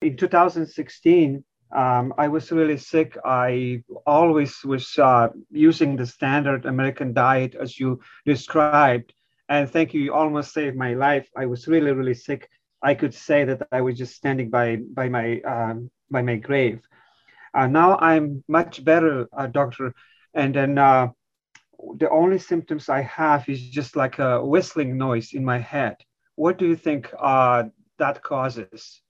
in 2016, um, I was really sick. I always was uh, using the standard American diet as you described. And thank you, you almost saved my life. I was really, really sick. I could say that I was just standing by by my um, by my grave. Uh, now I'm much better, uh, doctor. And then uh, the only symptoms I have is just like a whistling noise in my head. What do you think uh, that causes?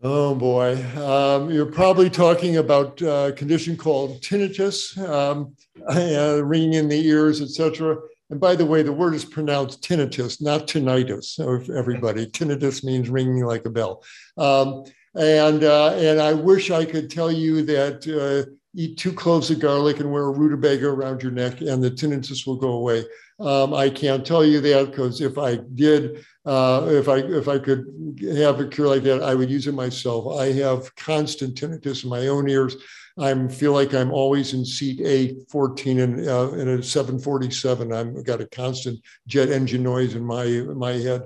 Oh boy, um, you're probably talking about a condition called tinnitus, um, uh, ringing in the ears, etc. And by the way, the word is pronounced tinnitus, not tinnitus. So everybody, tinnitus means ringing like a bell. Um, and uh, and I wish I could tell you that uh, eat two cloves of garlic and wear a rutabaga around your neck and the tinnitus will go away. Um, I can't tell you that because if I did, uh, if I if I could have a cure like that, I would use it myself. I have constant tinnitus in my own ears. I feel like I'm always in seat A14 and uh, in a 747. I've got a constant jet engine noise in my in my head,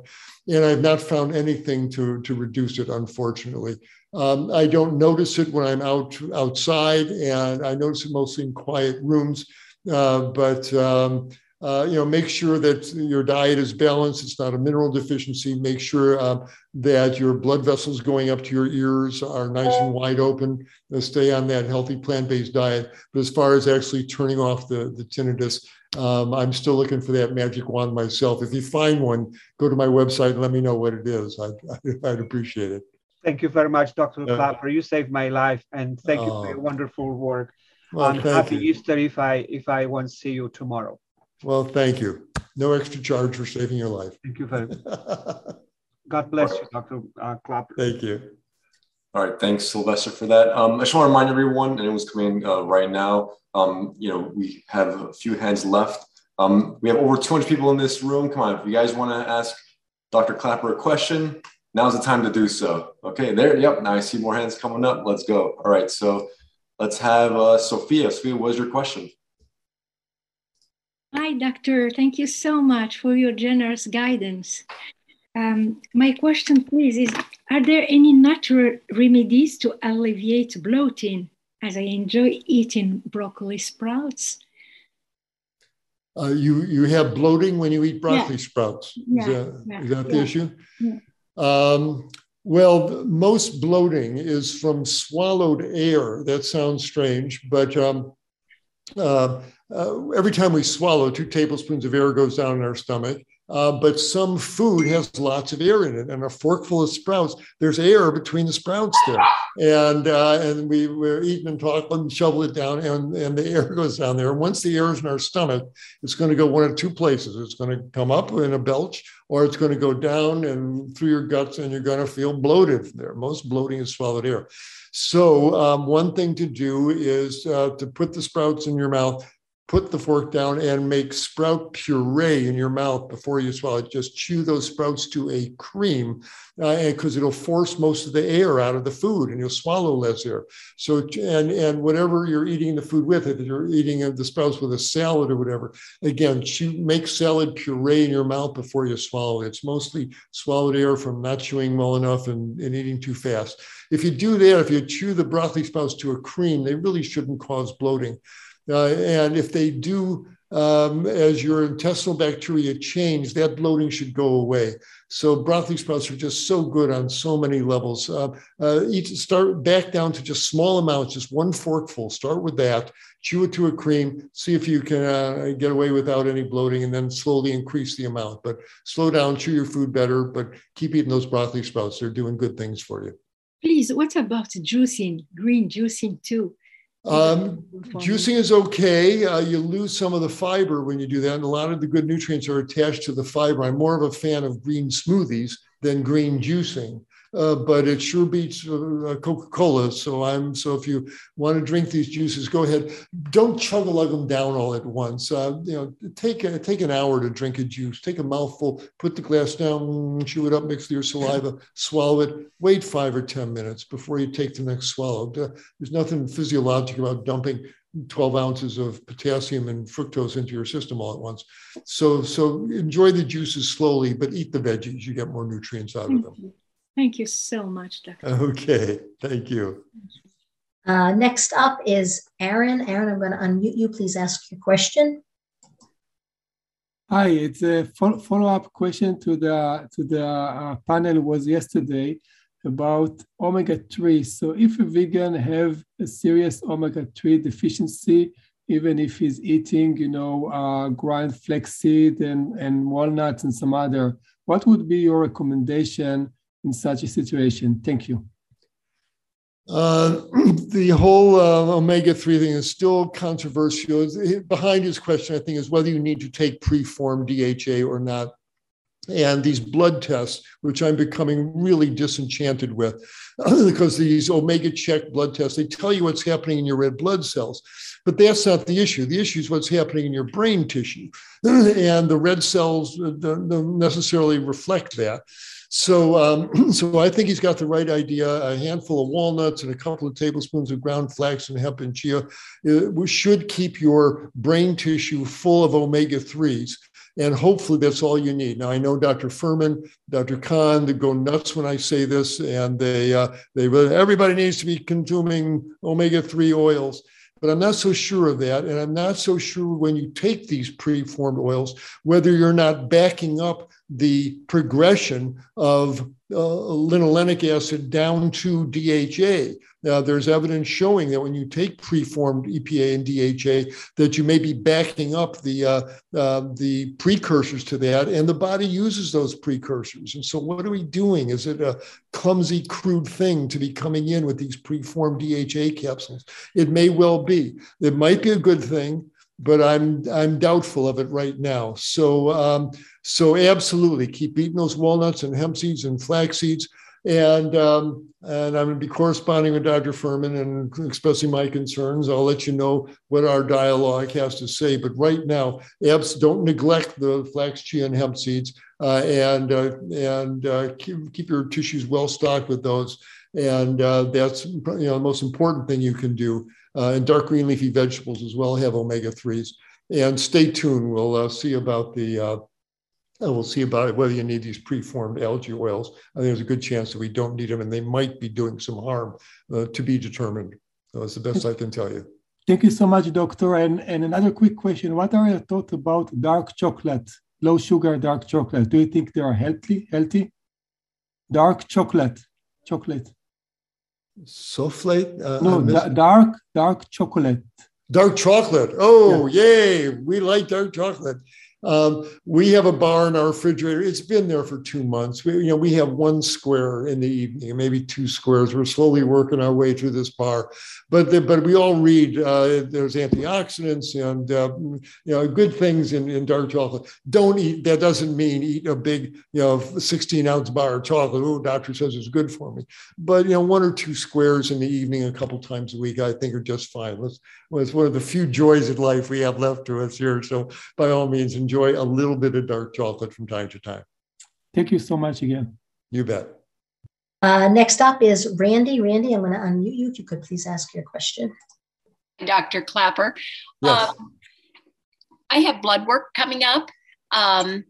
and I've not found anything to to reduce it. Unfortunately, um, I don't notice it when I'm out outside, and I notice it mostly in quiet rooms. Uh, but um, uh, you know, make sure that your diet is balanced. It's not a mineral deficiency. Make sure uh, that your blood vessels going up to your ears are nice and wide open. Uh, stay on that healthy plant-based diet. But as far as actually turning off the, the tinnitus, um, I'm still looking for that magic wand myself. If you find one, go to my website and let me know what it is. I'd, I'd appreciate it. Thank you very much, Dr. Klaper. You saved my life, and thank you for your oh. wonderful work. Well, and happy you. Easter if I if I won't see you tomorrow. Well, thank you. No extra charge for saving your life. Thank you very much. God bless you, Dr. Uh, Klaper. Thank you. All right, thanks, Sylvester, for that. Um, I just want to remind everyone, and anyone's coming uh, right now, um, you know, we have a few hands left. Um, we have over 200 people in this room. Come on, if you guys want to ask Dr. Klaper a question, now's the time to do so. Okay, there, yep, now I see more hands coming up. Let's go. All right, so let's have uh, Sophia. Sophia, what is your question? Hi, doctor. Thank you so much for your generous guidance. Um, my question, please, is Are there any natural remedies to alleviate bloating as I enjoy eating broccoli sprouts? Uh, you, you have bloating when you eat broccoli yeah. sprouts. Is yeah. that, yeah. Is that the issue? Um, well, most bloating is from swallowed air. That sounds strange, but um, uh, uh, every time we swallow, two tablespoons of air goes down in our stomach. Uh, but some food has lots of air in it, and a forkful of sprouts, there's air between the sprouts there, and uh, and we we're eating and talking and shovel it down, and and the air goes down there. And once the air is in our stomach, it's going to go one of two places. It's going to come up in a belch, or it's going to go down and through your guts, and you're going to feel bloated there. Most bloating is swallowed air. So um, one thing to do is uh, to put the sprouts in your mouth put the fork down and make sprout puree in your mouth before you swallow it. Just chew those sprouts to a cream because uh, it'll force most of the air out of the food and you'll swallow less air. So, and, and whatever you're eating the food with, if you're eating the sprouts with a salad or whatever, again, chew, make salad puree in your mouth before you swallow it. It's mostly swallowed air from not chewing well enough and, and eating too fast. If you do that, if you chew the broccoli sprouts to a cream, they really shouldn't cause bloating. Uh, and if they do, um, as your intestinal bacteria change, that bloating should go away. So broccoli sprouts are just so good on so many levels. Uh, uh, start back down to just small amounts, just one forkful. Start with that. Chew it to a cream. See if you can uh, get away without any bloating, and then slowly increase the amount. But slow down, chew your food better, but keep eating those broccoli sprouts. They're doing good things for you. Please, what about juicing, green juicing too? Um, juicing is okay. Uh, you lose some of the fiber when you do that, and a lot of the good nutrients are attached to the fiber. I'm more of a fan of green smoothies than green juicing uh, but it sure beats uh, Coca-Cola. So I'm so if you want to drink these juices, go ahead. Don't chug a lug them down all at once. Uh, you know, take a, take an hour to drink a juice. Take a mouthful, put the glass down, chew it up, mix with your saliva, swallow it. Wait five or ten minutes before you take the next swallow. There's nothing physiologic about dumping 12 ounces of potassium and fructose into your system all at once. So, so enjoy the juices slowly, but eat the veggies. You get more nutrients out of them. Thank you so much, Dr. Okay, thank you. Uh, next up is Aaron. Aaron, I'm going to unmute you. Please ask your question. Hi, it's a follow-up question to the to the uh, panel was yesterday about omega-3. So if a vegan have a serious omega-3 deficiency, even if he's eating, you know, uh, ground flaxseed and, and walnuts and some other, what would be your recommendation in such a situation? Thank you. Uh, the whole uh, omega 3 thing is still controversial. Behind his question, I think, is whether you need to take preformed DHA or not and these blood tests, which I'm becoming really disenchanted with, because these omega check blood tests, they tell you what's happening in your red blood cells. But that's not the issue. The issue is what's happening in your brain tissue. and the red cells don't necessarily reflect that. So, um, so I think he's got the right idea. A handful of walnuts and a couple of tablespoons of ground flax and hemp and chia uh, should keep your brain tissue full of omega 3s and hopefully that's all you need. Now I know Dr. Fuhrman, Dr. Kahn, they go nuts when I say this, and they uh, they everybody needs to be consuming omega-3 oils. But I'm not so sure of that. And I'm not so sure when you take these preformed oils, whether you're not backing up the progression of linolenic acid down to DHA. Now, there's evidence showing that when you take preformed EPA and DHA, that you may be backing up the uh, uh, the precursors to that, and the body uses those precursors. And so, what are we doing? Is it a clumsy, crude thing to be coming in with these preformed DHA capsules? It may well be. It might be a good thing but I'm I'm doubtful of it right now. So um, so absolutely keep eating those walnuts and hemp seeds and flax seeds. And um, and I'm going to be corresponding with Dr. Fuhrman and expressing my concerns. I'll let you know what our dialogue has to say. But right now, abs don't neglect the flax, chia, and hemp seeds, uh, and uh, and uh, keep, keep your tissues well stocked with those. And uh, that's you know the most important thing you can do uh, and dark green leafy vegetables as well have omega 3s. And stay tuned. We'll uh, see about the, uh, we'll see about whether you need these preformed algae oils. I think there's a good chance that we don't need them and they might be doing some harm uh, to be determined. That's the best I can tell you. Thank you so much, Doctor. And, and another quick question What are your thoughts about dark chocolate, low sugar dark chocolate? Do you think they are healthy? healthy? Dark chocolate, chocolate. Souffle? Uh, no, dark, dark chocolate. Dark chocolate. Oh, yeah. yay. We like dark chocolate. Um, we have a bar in our refrigerator. It's been there for two months. We, you know, we have one square in the evening, maybe two squares. We're slowly working our way through this bar, but the, but we all read uh, there's antioxidants and uh, you know good things in, in dark chocolate. Don't eat. That doesn't mean eat a big you know 16 ounce bar of chocolate. Oh, doctor says it's good for me. But you know, one or two squares in the evening, a couple times a week, I think are just fine. It's one of the few joys in life we have left to us here. So by all means, enjoy enjoy a little bit of dark chocolate from time to time. Thank you so much again. You bet. Uh, next up is Randy. Randy, I'm going to unmute you. If you could please ask your question. Dr. Klaper. Yes. Um, I have blood work coming up. Um,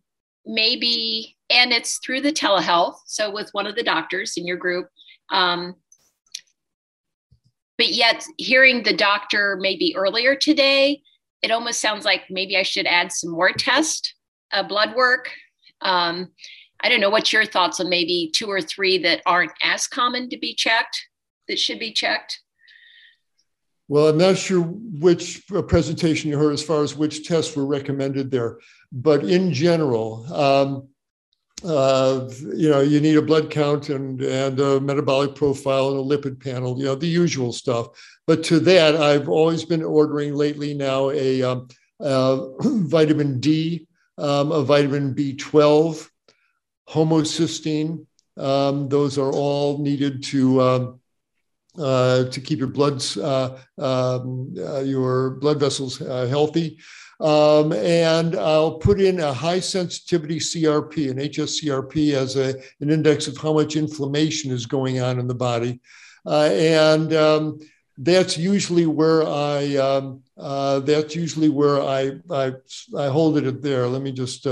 maybe, and it's through the telehealth. So with one of the doctors in your group. Um, but yet, hearing the doctor maybe earlier today, it almost sounds like maybe I should add some more test, uh, blood work. Um, I don't know what's your thoughts on maybe two or three that aren't as common to be checked that should be checked. Well, I'm not sure which uh, presentation you heard as far as which tests were recommended there, but in general, um, uh, you know, you need a blood count and, and a metabolic profile and a lipid panel, you know, the usual stuff. But to that, I've always been ordering lately now a um, uh, vitamin D, um, a vitamin B12, homocysteine. Um, those are all needed to um, uh, to keep your bloods uh, um, uh, your blood vessels uh, healthy. Um, and I'll put in a high sensitivity CRP, an HSCRP, as a, an index of how much inflammation is going on in the body. Uh, and um, that's usually where I um, that's usually where I, I I hold it there. Let me just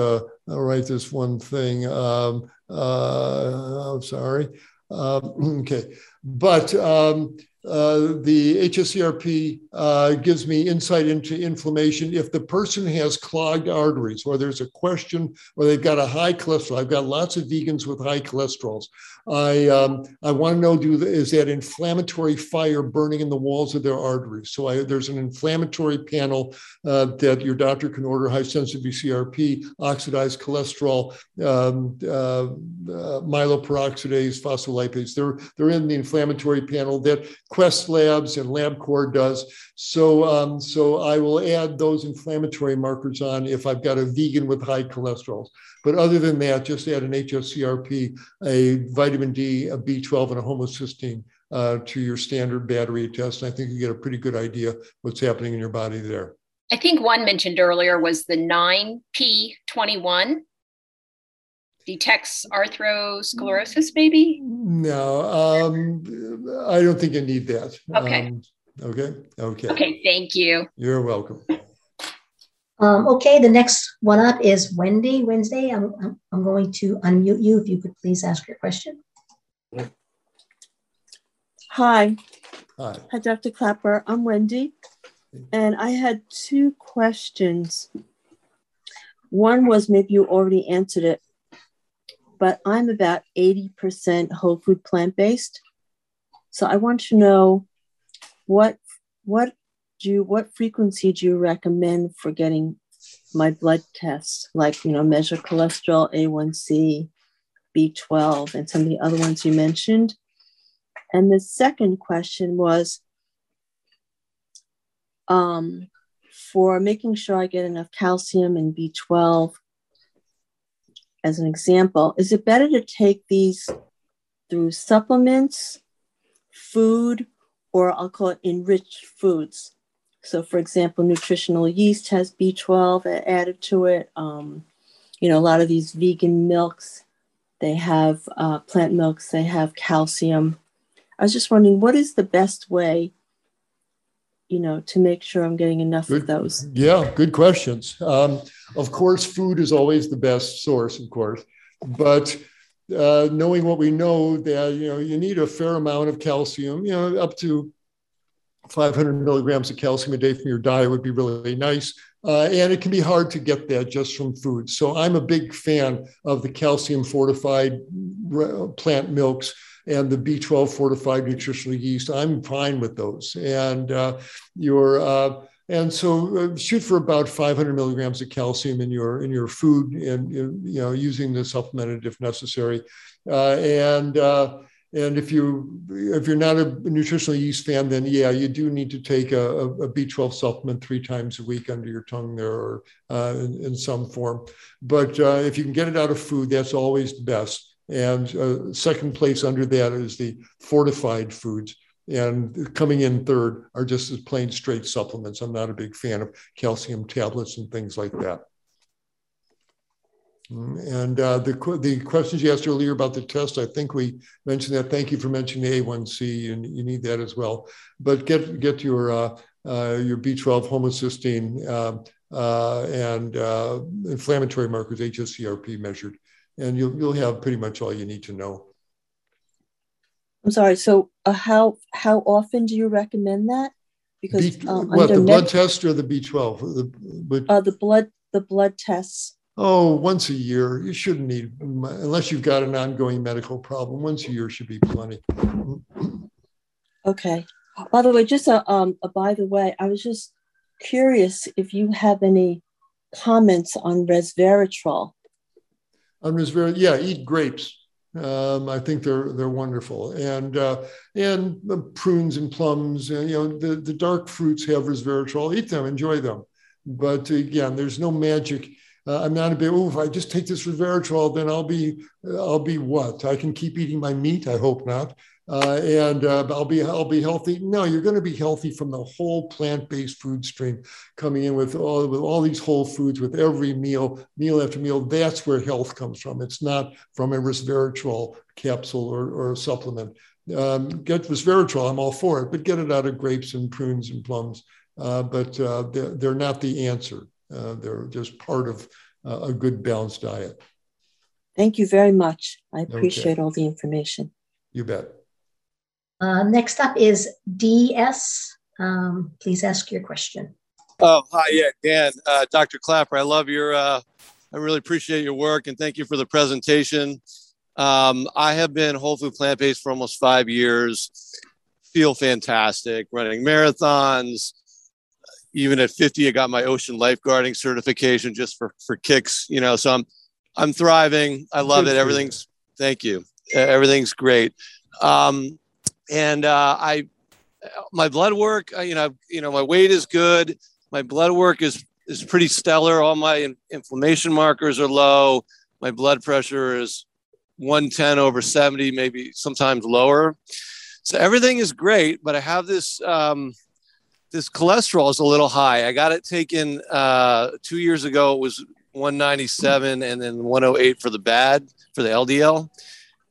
write this one thing. Um, I'm sorry. Um, okay, but um, uh, the HSCRP uh, gives me insight into inflammation. If the person has clogged arteries, or there's a question, or they've got a high cholesterol, I've got lots of vegans with high cholesterols. I um, I want to know do the, is that inflammatory fire burning in the walls of their arteries? So I, there's an inflammatory panel uh, that your doctor can order high sensitivity CRP, oxidized cholesterol, um, uh, uh, myeloperoxidase, phospholipase. They're they're in the inflammatory panel that Quest Labs and LabCorp does. So um, so I will add those inflammatory markers on if I've got a vegan with high cholesterol. But other than that, just add an HSCRP, a vitamin D, a B12, and a homocysteine uh, to your standard battery test. And I think you get a pretty good idea what's happening in your body there. I think one mentioned earlier was the 9P21 detects arthrosclerosis, maybe? No, I don't think you need that. Okay. Um, okay. Okay. Okay. Thank you. You're welcome. Um, okay, the next one up is Wendy. Wednesday, I'm, I'm, I'm going to unmute you if you could please ask your question. Hi. Hi. Hi, Dr. Klaper. I'm Wendy. And I had two questions. One was maybe you already answered it, but I'm about 80% whole food plant based. So I want to know what what do you, what frequency do you recommend for getting my blood tests, like, you know, measure cholesterol, A1C, B12, and some of the other ones you mentioned? And the second question was um, for making sure I get enough calcium and B12, as an example, is it better to take these through supplements, food, or I'll call it enriched foods? So, for example, nutritional yeast has B12 added to it. Um, you know, a lot of these vegan milks, they have uh, plant milks, they have calcium. I was just wondering, what is the best way, you know, to make sure I'm getting enough good, of those? Yeah, good questions. Um, of course, food is always the best source, of course, but uh, knowing what we know that you know you need a fair amount of calcium, you know, up to 500 milligrams of calcium a day from your diet would be really nice. Uh, and it can be hard to get that just from food. So I'm a big fan of the calcium fortified plant milks and the B12 fortified nutritional yeast. I'm fine with those. And uh, your uh, and so uh, shoot for about 500 milligrams of calcium in your in your food, and you know using the supplemented if necessary. Uh, and uh, and if you if you're not a nutritional yeast fan, then yeah, you do need to take a a B12 supplement three times a week under your tongue there, or uh, in, in, some form. But uh, if you can get it out of food, that's always best. And uh, second place under that is the fortified foods. And coming in third are just as plain straight supplements. I'm not a big fan of calcium tablets and things like that. And uh, the, the questions you asked earlier about the test, I think we mentioned that. Thank you for mentioning the A1C, and you need that as well. But get get your uh, uh, your B12 homocysteine um, uh, and uh, inflammatory markers, HSCRP measured, and you'll you'll have pretty much all you need to know. I'm sorry. So uh, how how often do you recommend that? Because B, um, what the blood test or the B12? The, but, the blood the blood tests oh, once a year. You shouldn't need, unless you've got an ongoing medical problem, once a year should be plenty. Okay. By the way, just a, um, a by the way, I was just curious if you have any comments on resveratrol. On resveratrol, yeah, eat grapes. Um, I think they're they're wonderful, and uh, and prunes and plums, you know the, the dark fruits have resveratrol. Eat them, enjoy them, but again, there's no magic uh, I'm not a bit. Oh, if I just take this resveratrol, then I'll be, I'll be what? I can keep eating my meat. I hope not. Uh, and uh, I'll be, I'll be healthy. No, you're going to be healthy from the whole plant-based food stream, coming in with all with all these whole foods with every meal, meal after meal. That's where health comes from. It's not from a resveratrol capsule or, or a supplement. Um, get resveratrol. I'm all for it, but get it out of grapes and prunes and plums. Uh, but uh, they're, they're not the answer. Uh, they're just part of uh, a good balanced diet. Thank you very much. I appreciate okay. all the information. You bet. Uh, next up is DS. Um, please ask your question. Oh, hi, yeah, Dan, uh, Dr. Klaper. I love your, uh, I really appreciate your work and thank you for the presentation. Um, I have been whole food plant based for almost five years. Feel fantastic running marathons. Even at 50, I got my ocean lifeguarding certification just for, for kicks, you know. So I'm I'm thriving. I love it. Everything's thank you. Everything's great. Um, and uh, I my blood work, uh, you know, you know, my weight is good. My blood work is is pretty stellar. All my inflammation markers are low. My blood pressure is 110 over 70, maybe sometimes lower. So everything is great, but I have this um, this cholesterol is a little high. I got it taken uh, two years ago. It was 197 and then 108 for the bad for the LDL.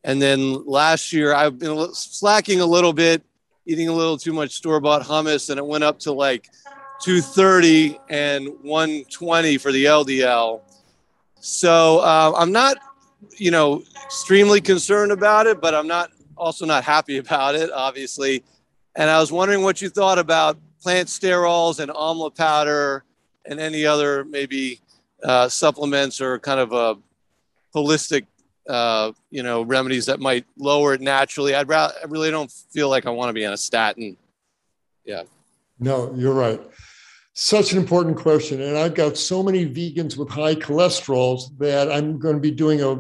And then last year I've been slacking a little bit, eating a little too much store bought hummus, and it went up to like 230 and 120 for the LDL. So uh, I'm not you know, extremely concerned about it, but I'm not also not happy about it, obviously. And I was wondering what you thought about plant sterols and amla powder and any other maybe uh, supplements or kind of a holistic, uh, you know, remedies that might lower it naturally. I'd rather, I really don't feel like I want to be on a statin. Yeah. No, you're right. Such an important question. And I've got so many vegans with high cholesterols that I'm going to be doing a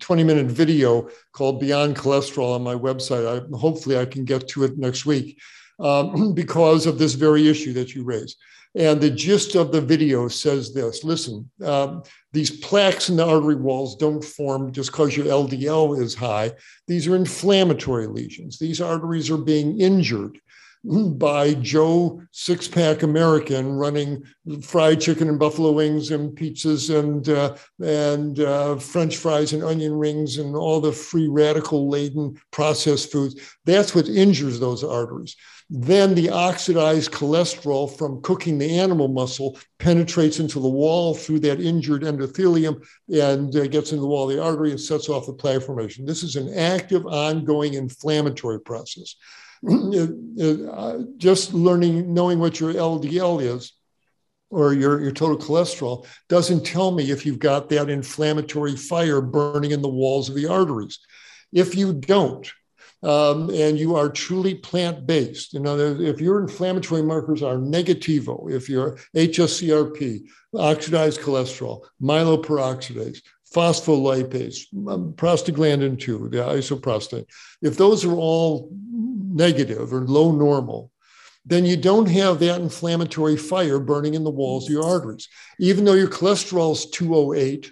20 minute video called Beyond Cholesterol on my website. I, hopefully, I can get to it next week um, because of this very issue that you raised. And the gist of the video says this listen, um, these plaques in the artery walls don't form just because your LDL is high. These are inflammatory lesions. These arteries are being injured by Joe Six Pack American running fried chicken and buffalo wings and pizzas and uh, and uh, French fries and onion rings and all the free radical laden processed foods. That's what injures those arteries. Then the oxidized cholesterol from cooking the animal muscle penetrates into the wall through that injured endothelium and uh, gets into the wall of the artery and sets off the plaque formation. This is an active, ongoing inflammatory process. Uh, just learning, knowing what your LDL is or your, your total cholesterol doesn't tell me if you've got that inflammatory fire burning in the walls of the arteries. If you don't, um, and you are truly plant based. You know, if your inflammatory markers are negativo, if your HSCRP, oxidized cholesterol, myeloperoxidase, phospholipase, um, prostaglandin 2, the isoprostane, if those are all negative or low normal, then you don't have that inflammatory fire burning in the walls of your arteries. Even though your cholesterol is 208,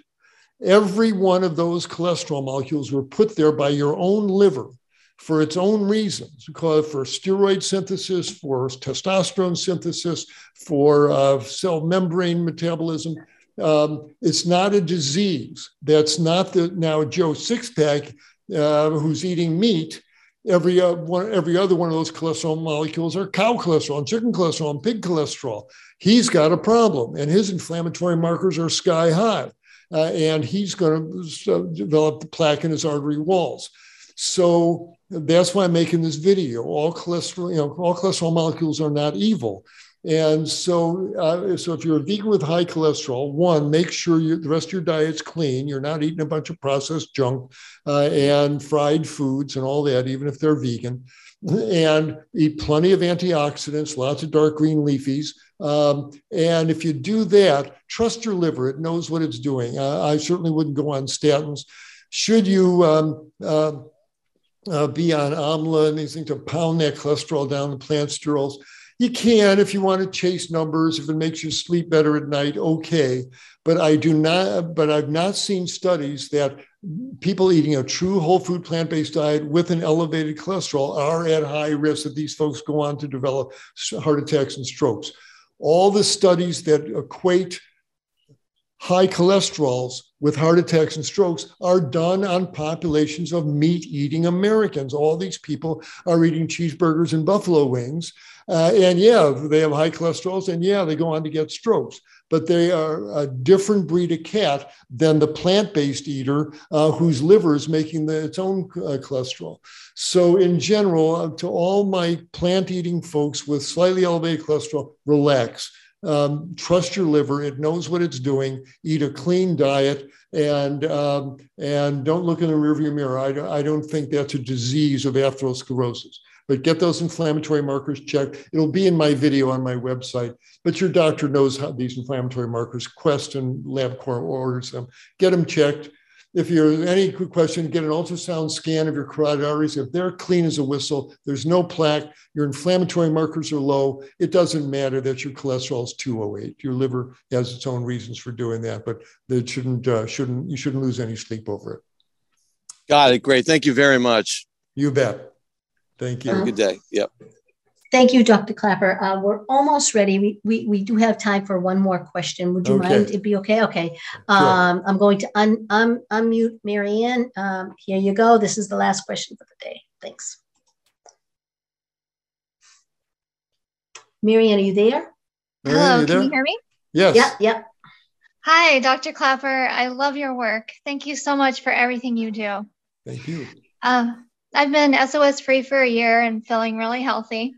every one of those cholesterol molecules were put there by your own liver for its own reasons, because for steroid synthesis, for testosterone synthesis, for uh, cell membrane metabolism. Um, it's not a disease. That's not the now Joe Sixpack uh, who's eating meat. Every uh, one, every other one of those cholesterol molecules are cow cholesterol, and chicken cholesterol, and pig cholesterol. He's got a problem, and his inflammatory markers are sky high, uh, and he's going to develop plaque in his artery walls. So that's why I'm making this video. All cholesterol, you know, all cholesterol molecules are not evil. And so, uh, so if you're a vegan with high cholesterol, one, make sure you, the rest of your diet's clean. You're not eating a bunch of processed junk uh, and fried foods and all that, even if they're vegan. And eat plenty of antioxidants, lots of dark green leafies. Um, and if you do that, trust your liver; it knows what it's doing. Uh, I certainly wouldn't go on statins. Should you um, uh, uh, be on amla and these things to pound that cholesterol down, the plant sterols. You can if you want to chase numbers, if it makes you sleep better at night, okay. But I do not, but I've not seen studies that people eating a true whole food plant based diet with an elevated cholesterol are at high risk that these folks go on to develop heart attacks and strokes. All the studies that equate high cholesterols with heart attacks and strokes are done on populations of meat eating Americans. All these people are eating cheeseburgers and buffalo wings. Uh, and yeah, they have high cholesterols, and yeah, they go on to get strokes. but they are a different breed of cat than the plant-based eater uh, whose liver is making the, its own uh, cholesterol. So in general, uh, to all my plant-eating folks with slightly elevated cholesterol, relax. Um, trust your liver; it knows what it's doing. Eat a clean diet, and um, and don't look in the rearview mirror. I, I don't think that's a disease of atherosclerosis but get those inflammatory markers checked. It'll be in my video on my website, but your doctor knows how these inflammatory markers, Quest and LabCorp orders them. Get them checked. If you're any question, get an ultrasound scan of your carotid arteries. If they're clean as a whistle, there's no plaque, your inflammatory markers are low, it doesn't matter that your cholesterol is 208. Your liver has its own reasons for doing that, but shouldn't, uh, shouldn't, you shouldn't lose any sleep over it. Got it. Great. Thank you very much. You bet. Thank you. Have a good day. Yep. Thank you, Dr. Klaper. Uh, we're almost ready. We, we, we do have time for one more question. Would you okay. mind? It'd be okay. Okay. Um, sure. I'm going to un, un, unmute Marianne. Um, here you go. This is the last question for the day. Thanks. Marianne, are you there? Hello, you can there? you hear me? Yes. Yep, yep. Hi, Dr. Klaper. I love your work. Thank you so much for everything you do. Thank you. Um, I've been SOS free for a year and feeling really healthy.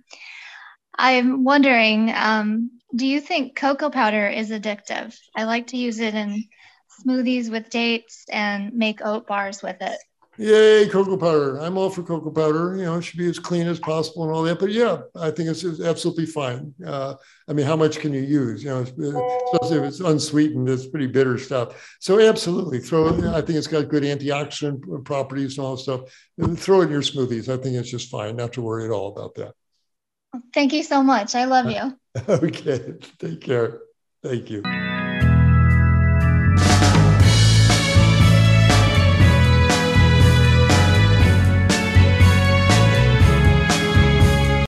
I'm wondering, um, do you think cocoa powder is addictive? I like to use it in smoothies with dates and make oat bars with it. Yay, cocoa powder. I'm all for cocoa powder. You know, it should be as clean as possible and all that. But yeah, I think it's, it's absolutely fine. Uh, I mean, how much can you use? You know, especially if it's unsweetened, it's pretty bitter stuff. So absolutely throw it. I think it's got good antioxidant properties and all that stuff. And throw it in your smoothies. I think it's just fine. Not to worry at all about that. Thank you so much. I love you. okay. Take care. Thank you.